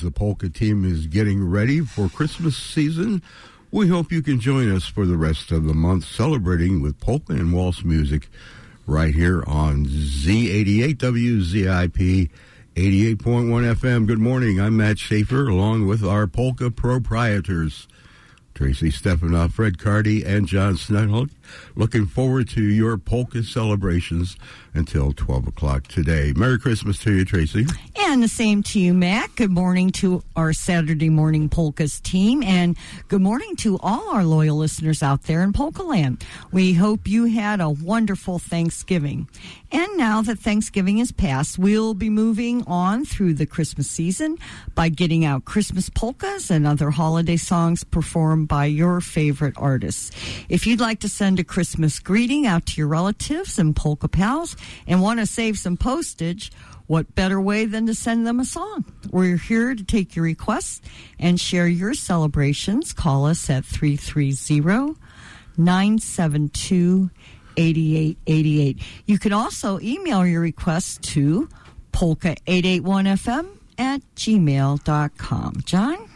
The polka team is getting ready for Christmas season. We hope you can join us for the rest of the month celebrating with polka and waltz music right here on Z88 WZIP 88.1 FM. Good morning. I'm Matt Schaefer along with our polka proprietors. Tracy Stefanoff, Fred Cardy, and John Snell. Looking forward to your polka celebrations until 12 o'clock today. Merry Christmas to you, Tracy. And the same to you, Matt. Good morning to our Saturday Morning Polkas team, and good morning to all our loyal listeners out there in Polka Land. We hope you had a wonderful Thanksgiving. And now that Thanksgiving is past, we'll be moving on through the Christmas season by getting out Christmas polkas and other holiday songs performed by your favorite artists. If you'd like to send a Christmas greeting out to your relatives and polka pals and want to save some postage, what better way than to send them a song? We're here to take your requests and share your celebrations. Call us at 330 972 8888. You can also email your requests to polka881fm at gmail.com. John?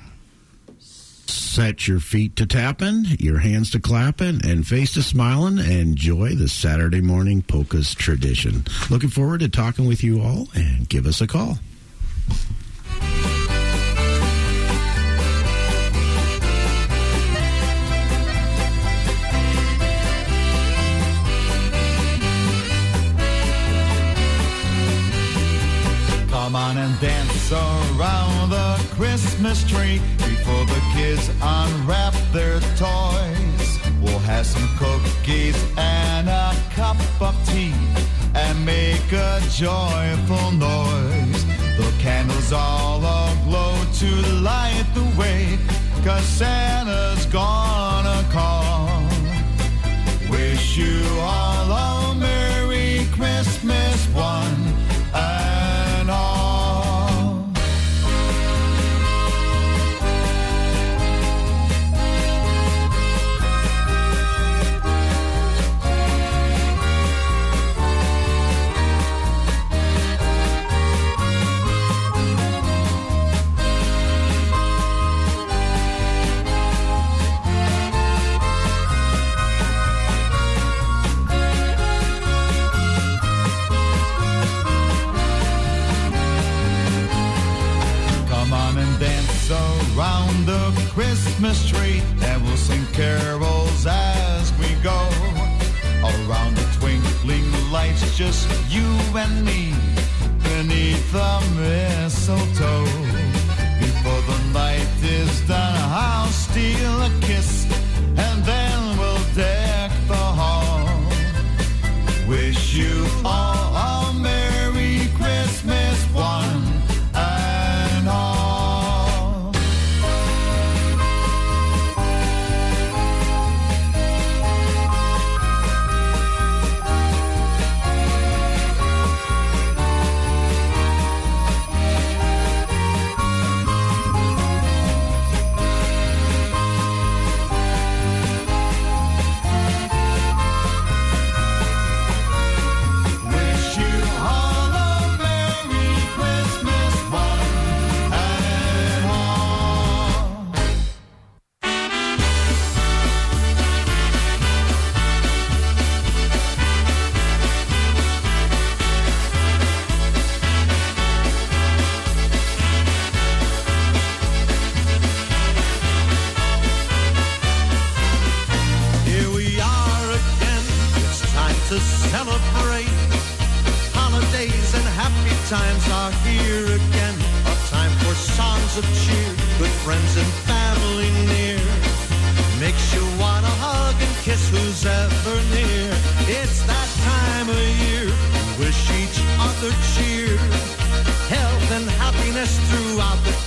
Set your feet to tapping, your hands to clapping, and face to smiling. Enjoy the Saturday morning polkas tradition. Looking forward to talking with you all, and give us a call. Come on and dance around the Christmas tree before the kids unwrap their toys. We'll have some cookies and a cup of tea and make a joyful noise. The candles all aglow to light the way, cause Santa's gonna call. Wish you all a Merry Christmas, one songs of cheer, good friends and family near. Makes you wanna hug and kiss who's ever near. It's that time of year. Wish each other cheer. Health and happiness throughout the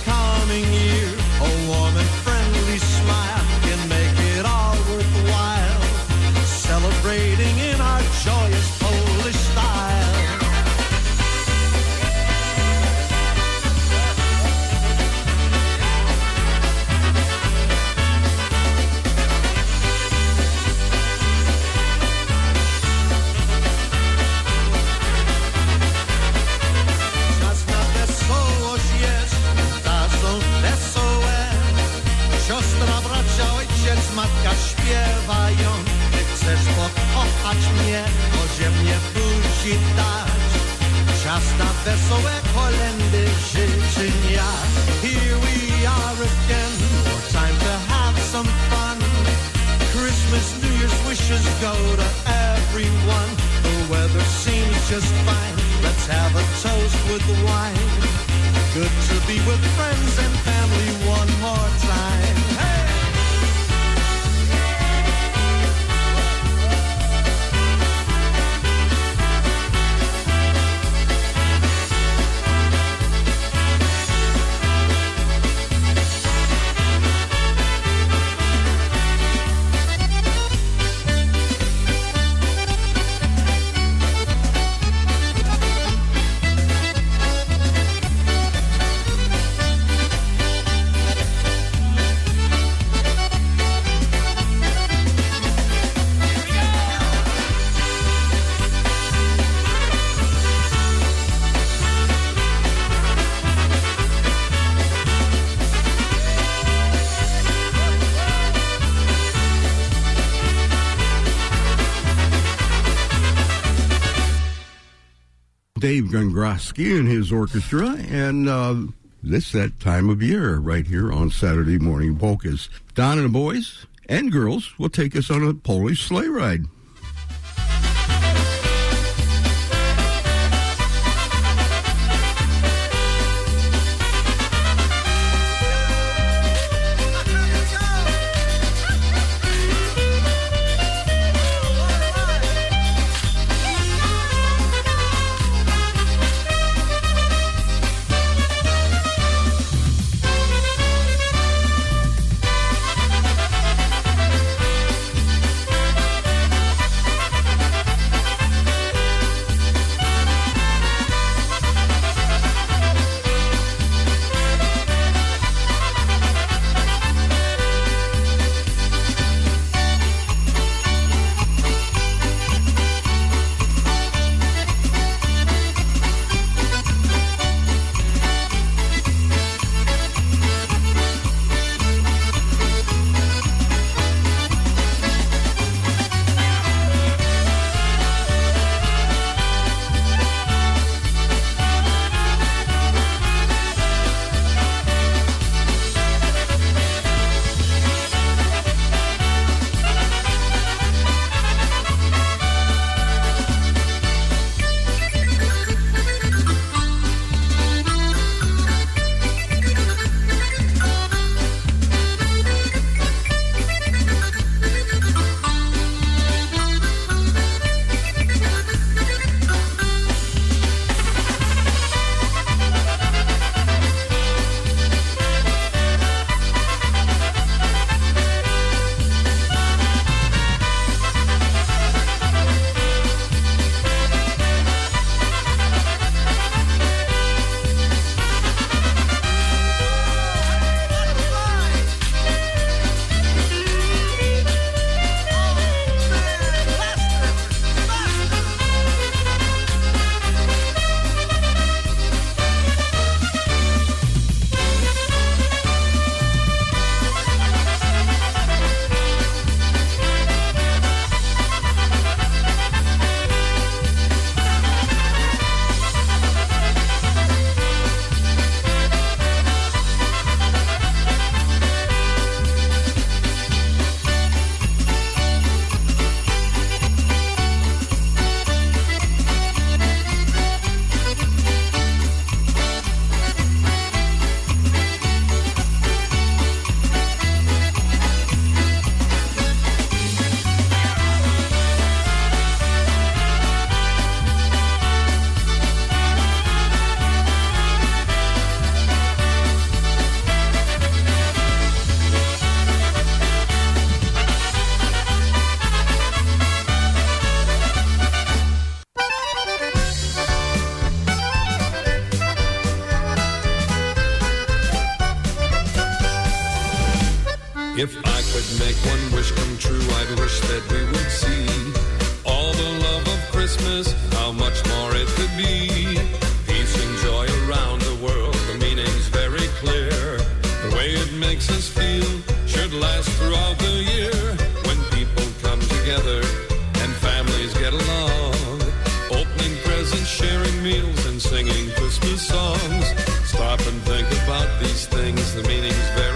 Dave Gungrosky and his orchestra, and uh, this that time of year right here on Saturday Morning Polkas. Don and the boys and girls will take us on a Polish sleigh ride. Make one wish come true, I'd wish that we would see all the love of Christmas, how much more it could be. Peace and joy around the world, the meaning's very clear. The way it makes us feel should last throughout the year. When people come together and families get along, opening presents, sharing meals, and singing Christmas songs. Stop and think about these things, the meaning's very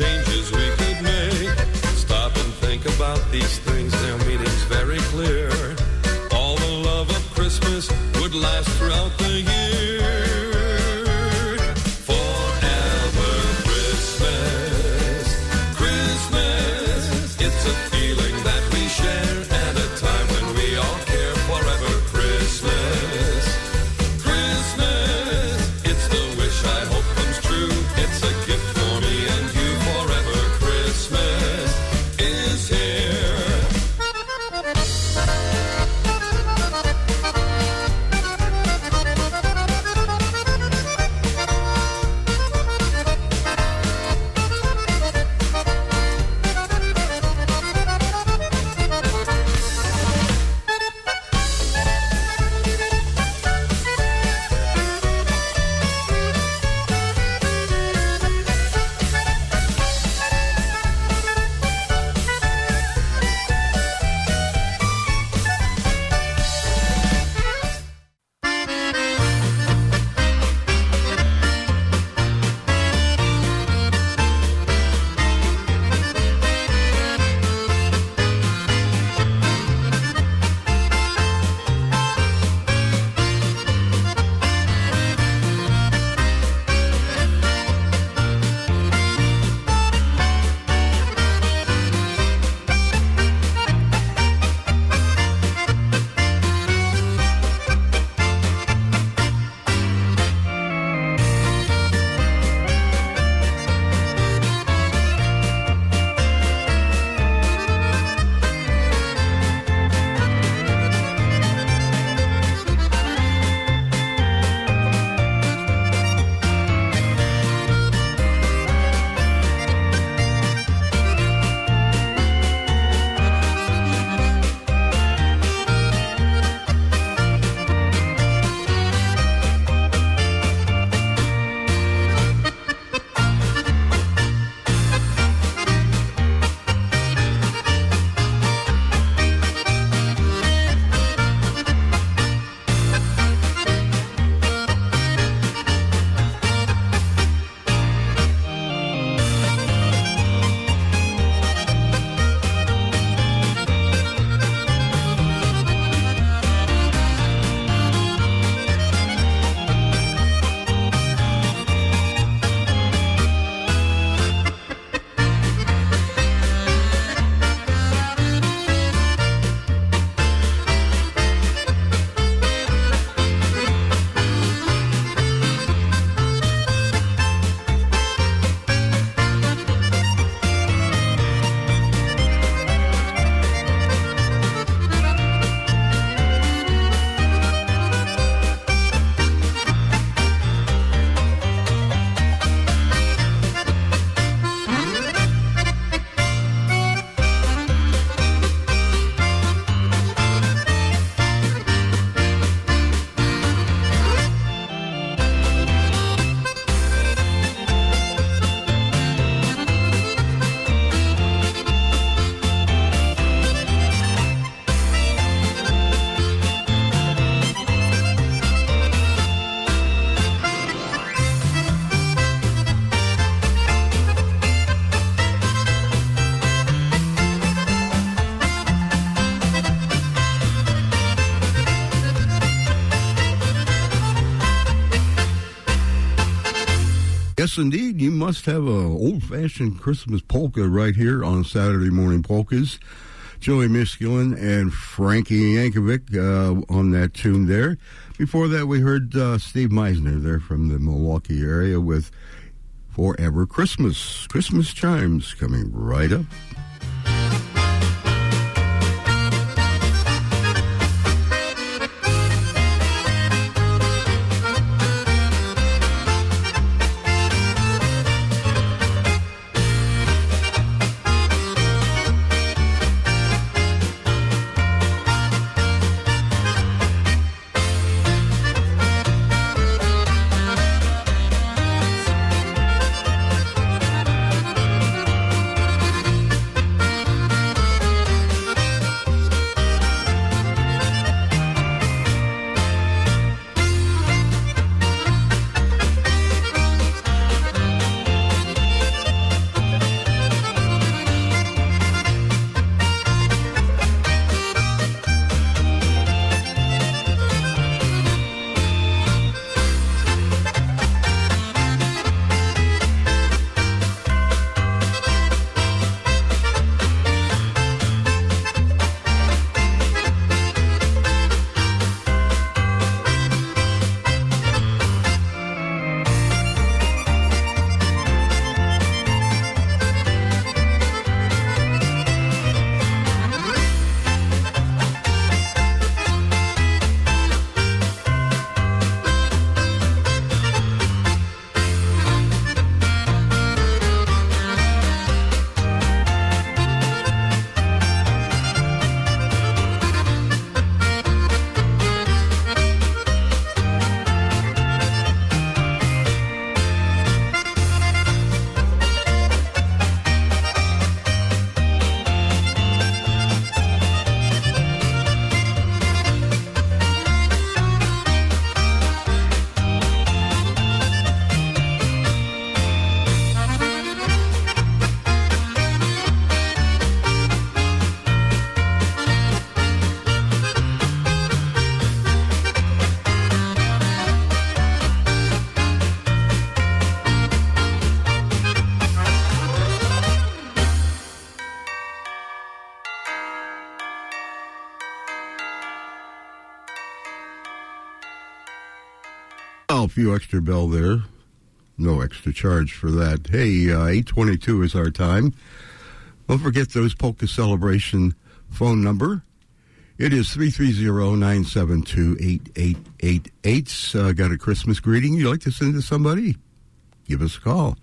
changes we could make. Stop and think about these things, their meaning's very clear. All the love of Christmas would last throughout the year. Yes, indeed. You must have a old-fashioned Christmas polka right here on Saturday Morning Polkas. Joey Miskulin and Frankie Yankovic uh, on that tune there. Before that, we heard uh, Steve Meisner there from the Milwaukee area with Forever Christmas. Christmas chimes coming right up. Few extra bell there. No extra charge for that. Hey, uh, 822 is our time. Don't forget those Polka Celebration phone number. It is 330-972-8888. Uh, got a Christmas greeting you'd like to send to somebody? Give us a call.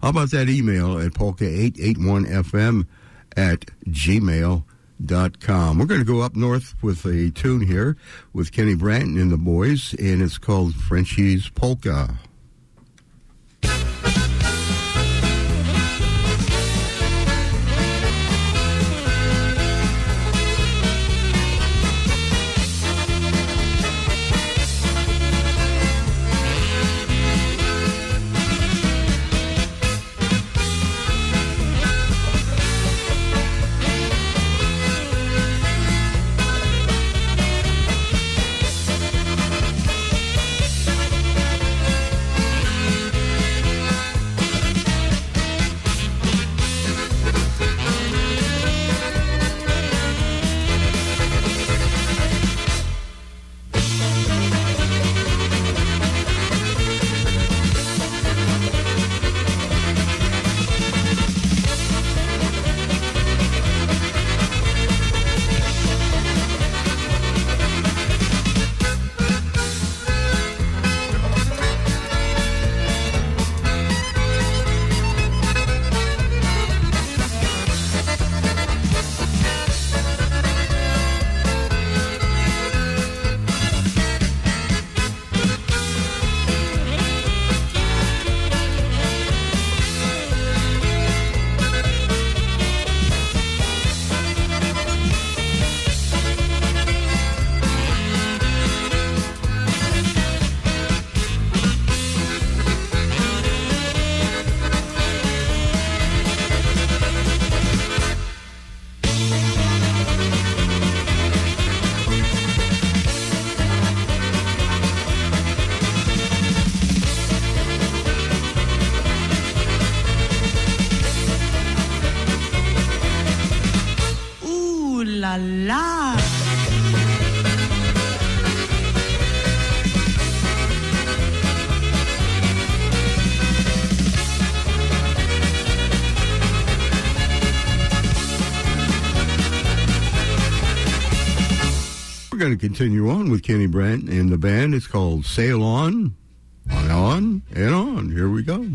How about that email at polka881fm at gmail.com. We're going to go up north with a tune here with Kenny Branton and the boys, and it's called Frenchie's Polka. Going to continue on with Kenny Brant and the band. It's called Sail On, On, On, and On. Here we go.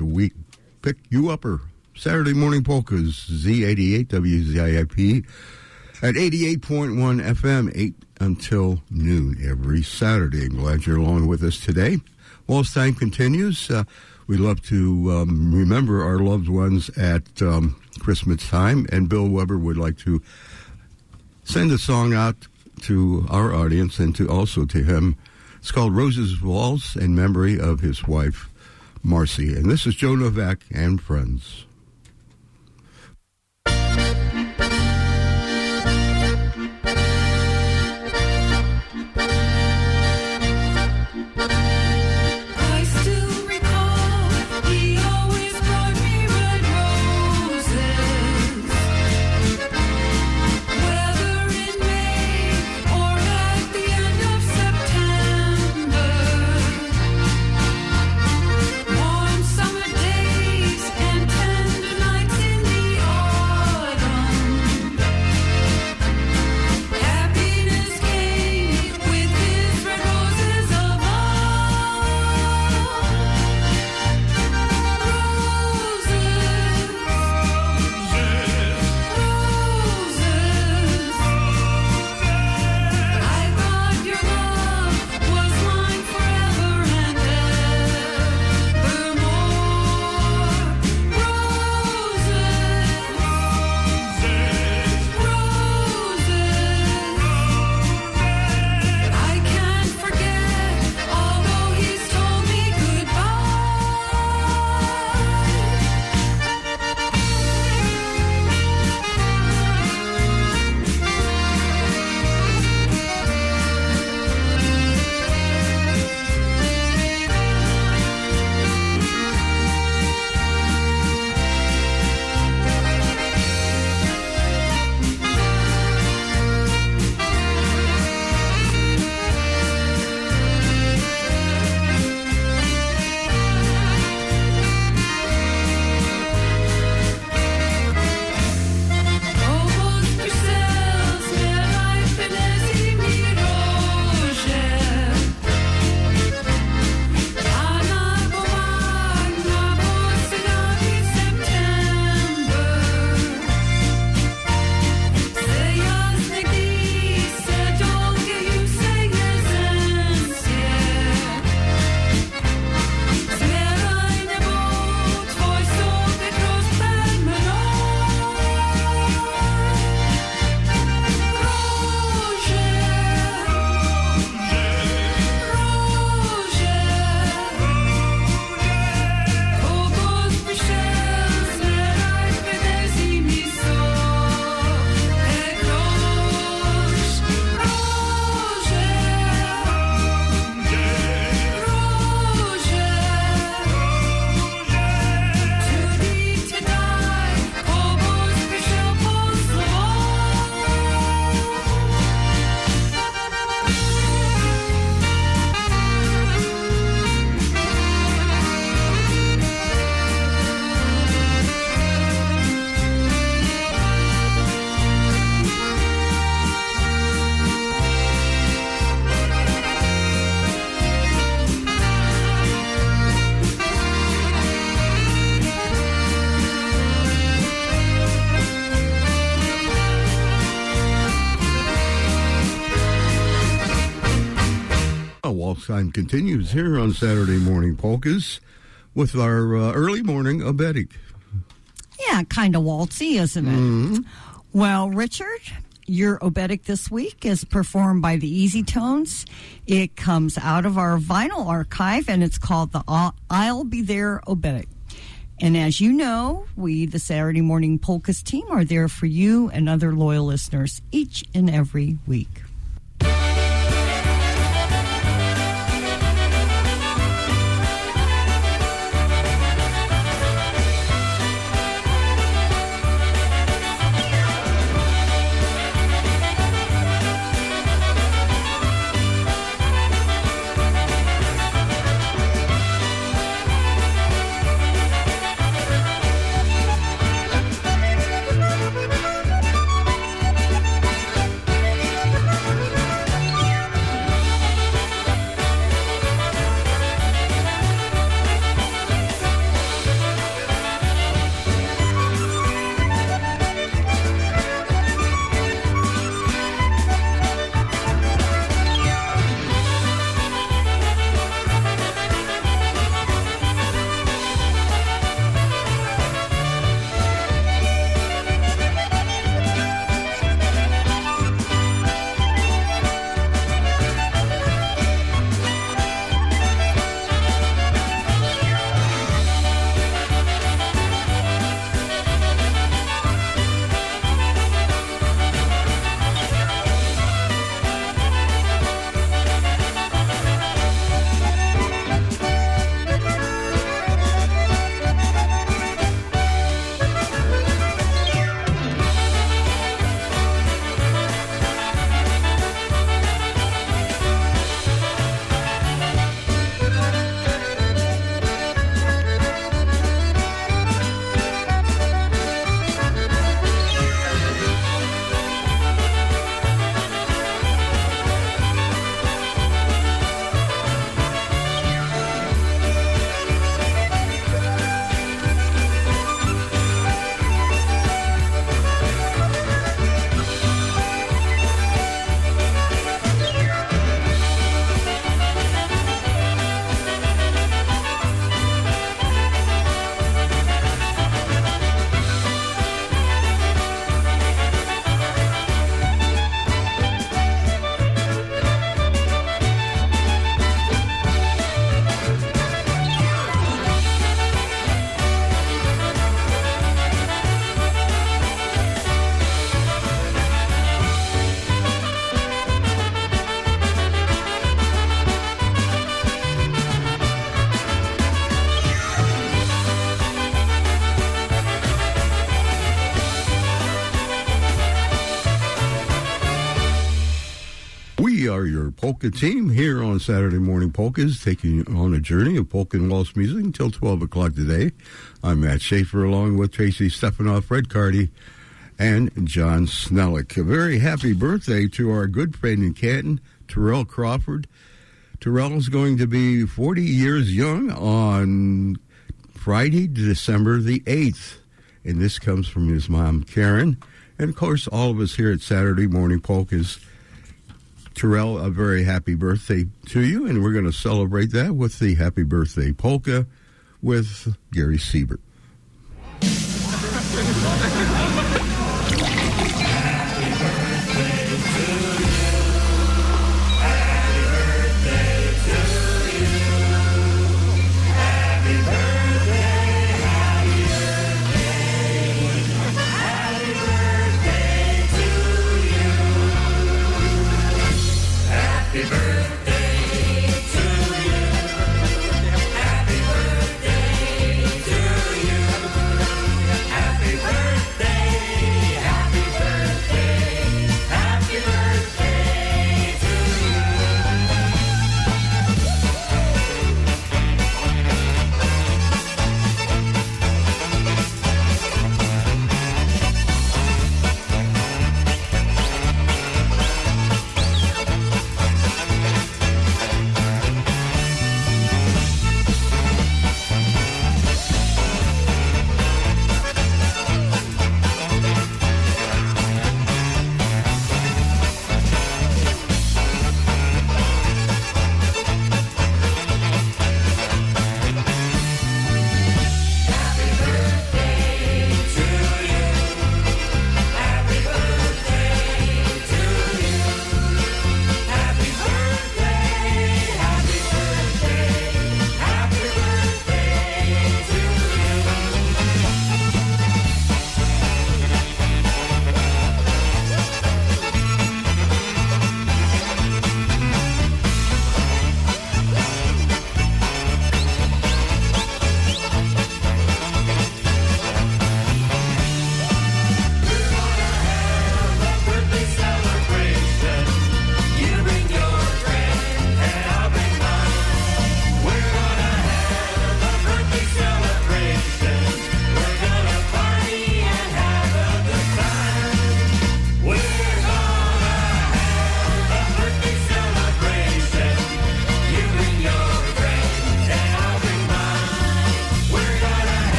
A week pick you upper Saturday morning polkas Z88 WZIP at 88.1 FM, 8 until noon every Saturday. I'm glad you're along with us today. While time continues, uh, we love to um, remember our loved ones at um, Christmas time, and Bill Weber would like to send a song out to our audience and to also to him. It's called Rose's Waltz in memory of his wife, Marcy. And this is Joe Novak and friends. Time continues here on Saturday Morning Polkas with our uh, early morning obetic. Yeah, kind of waltzy, isn't it? Well, Richard, your obetic this week is performed by the Easy Tones. It comes out of our vinyl archive and it's called the I'll- I'll Be There Obetic. And as you know, we, the Saturday Morning Polkas team, are there for you and other loyal listeners each and every week. Polka team here on Saturday Morning Polkas, taking you on a journey of polka and waltz music until 12 o'clock today. I'm Matt Schaefer along with Tracy Stefanoff, Fred Cardy, and John Snellick. A very happy birthday to our good friend in Canton, Terrell Crawford. Terrell is going to be 40 years young on Friday, December the 8th. And this comes from his mom, Karen. And of course, all of us here at Saturday Morning Polkas. Terrell, a very happy birthday to you, and we're going to celebrate that with the Happy Birthday Polka with Gary Siebert.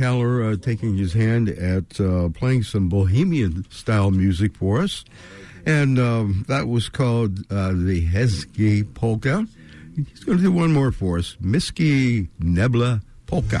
Keller uh, taking his hand at uh, playing some Bohemian style music for us. And um, that was called uh, the Hezgi Polka. He's going to do one more for us Miski Nebla Polka.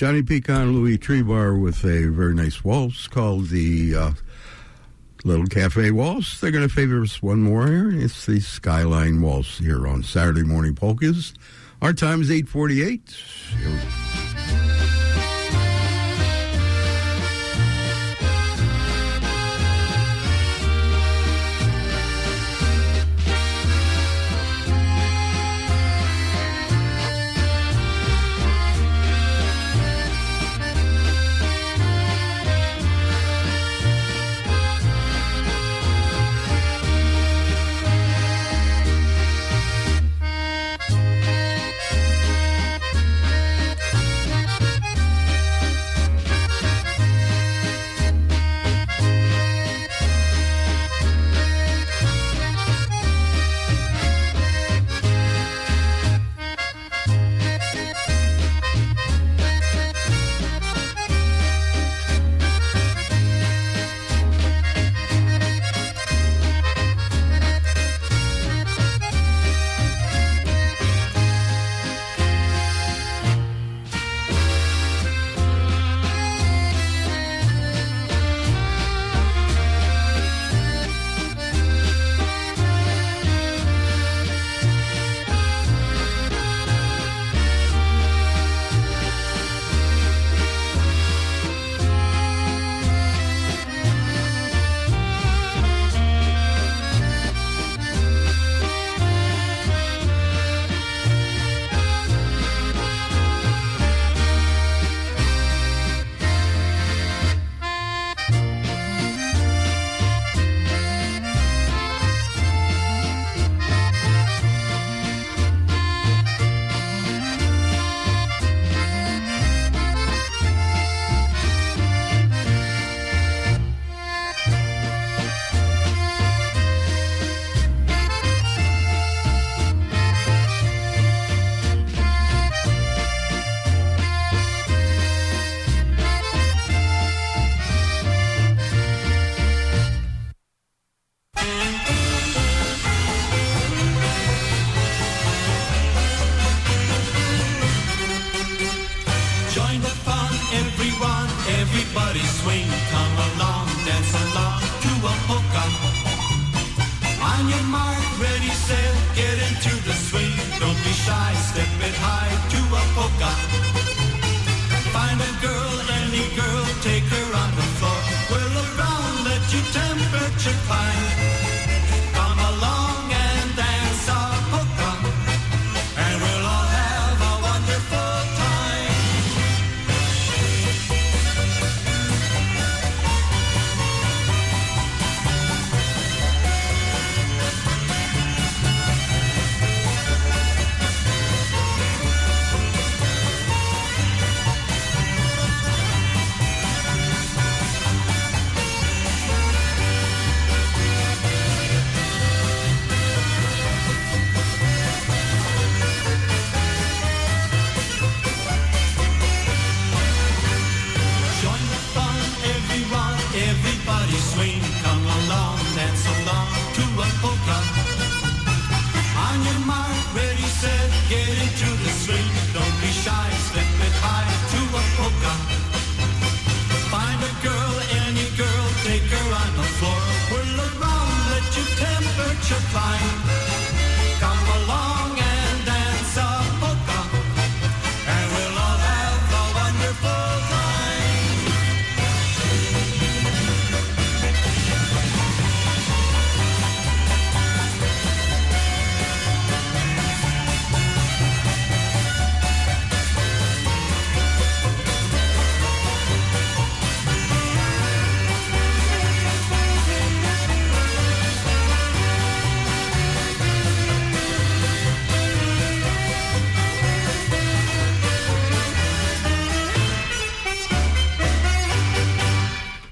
Johnny Pecon, Louis Trebar with a very nice waltz called the uh, Little Cafe Waltz. They're going to favor us one more here. It's the Skyline Waltz here on Saturday Morning Polkas. Our time is 848.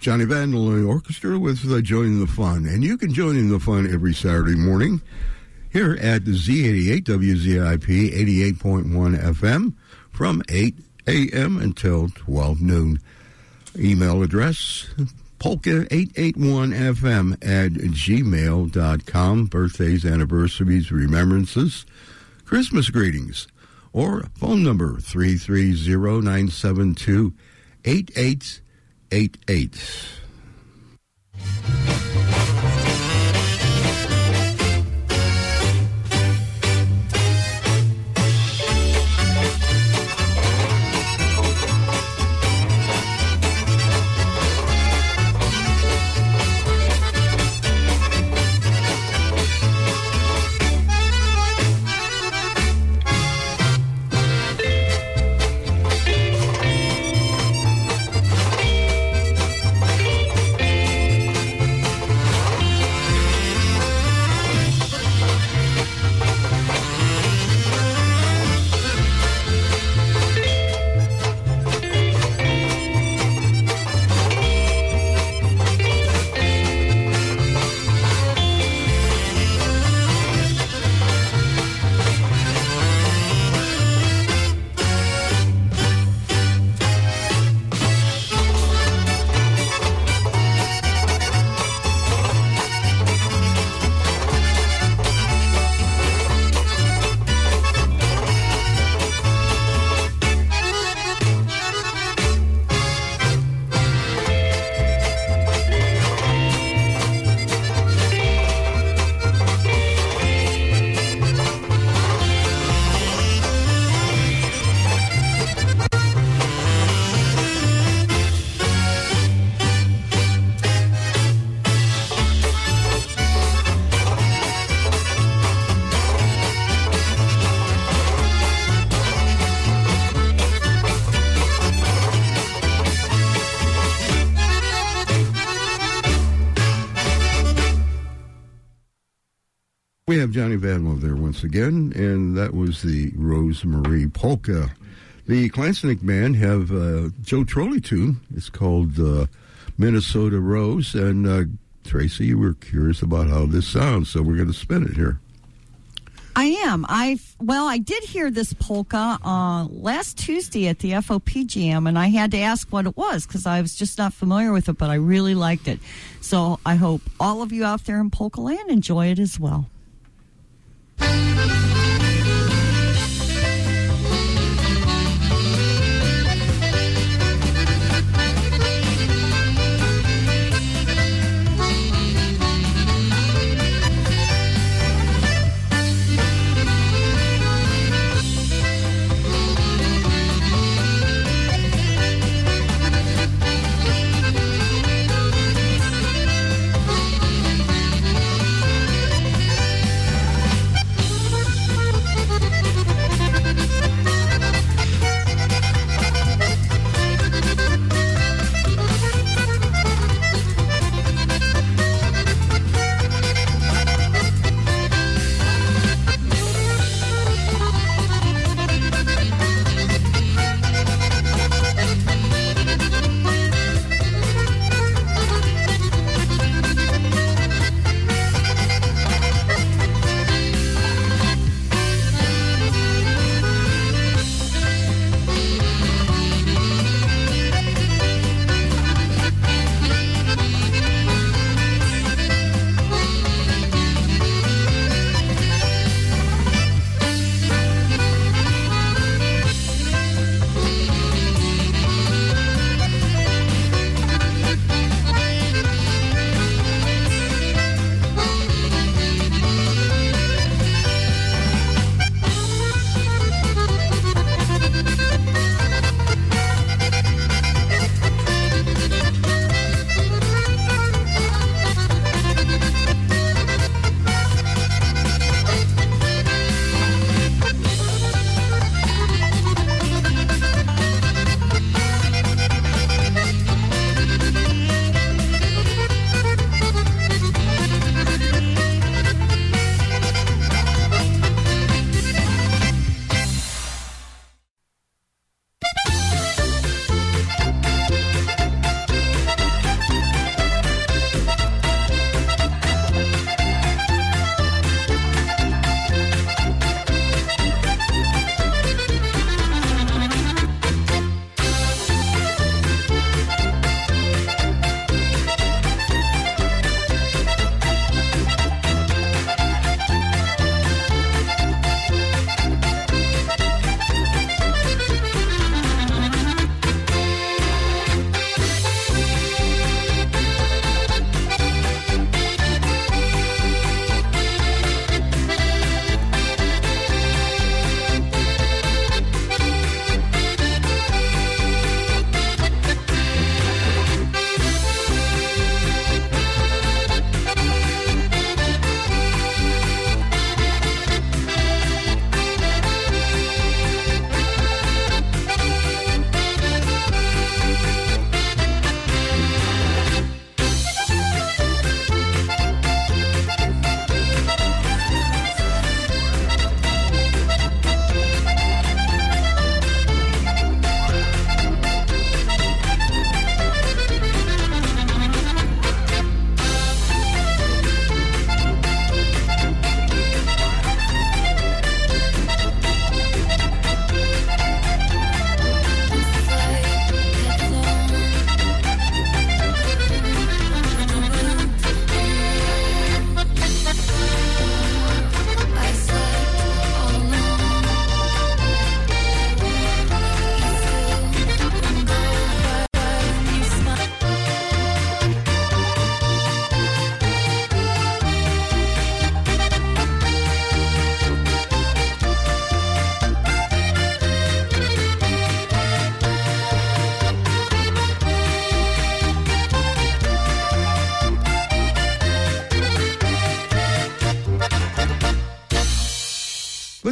Johnny Vadnal orchestra with uh, Joining the Fun. And you can join in the fun every Saturday morning here at the Z88 WZIP 88.1 FM from 8 a.m. until 12 noon. Email address polka881fm at gmail.com. Birthdays, anniversaries, remembrances, Christmas greetings, or phone number 330 972 888. Once again, and that was the Rosemarie Polka. The Klansonic Band have uh, Joe Trolley tune. It's called uh, Minnesota Rose, and uh, Tracy, you were curious about how this sounds, so we're going to spin it here. I am. I well, I did hear this polka uh, last Tuesday at the FOP Jam, and I had to ask what it was because I was just not familiar with it, but I really liked it. So I hope all of you out there in Polka Land enjoy it as well. Música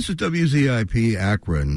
This is WZIP Akron.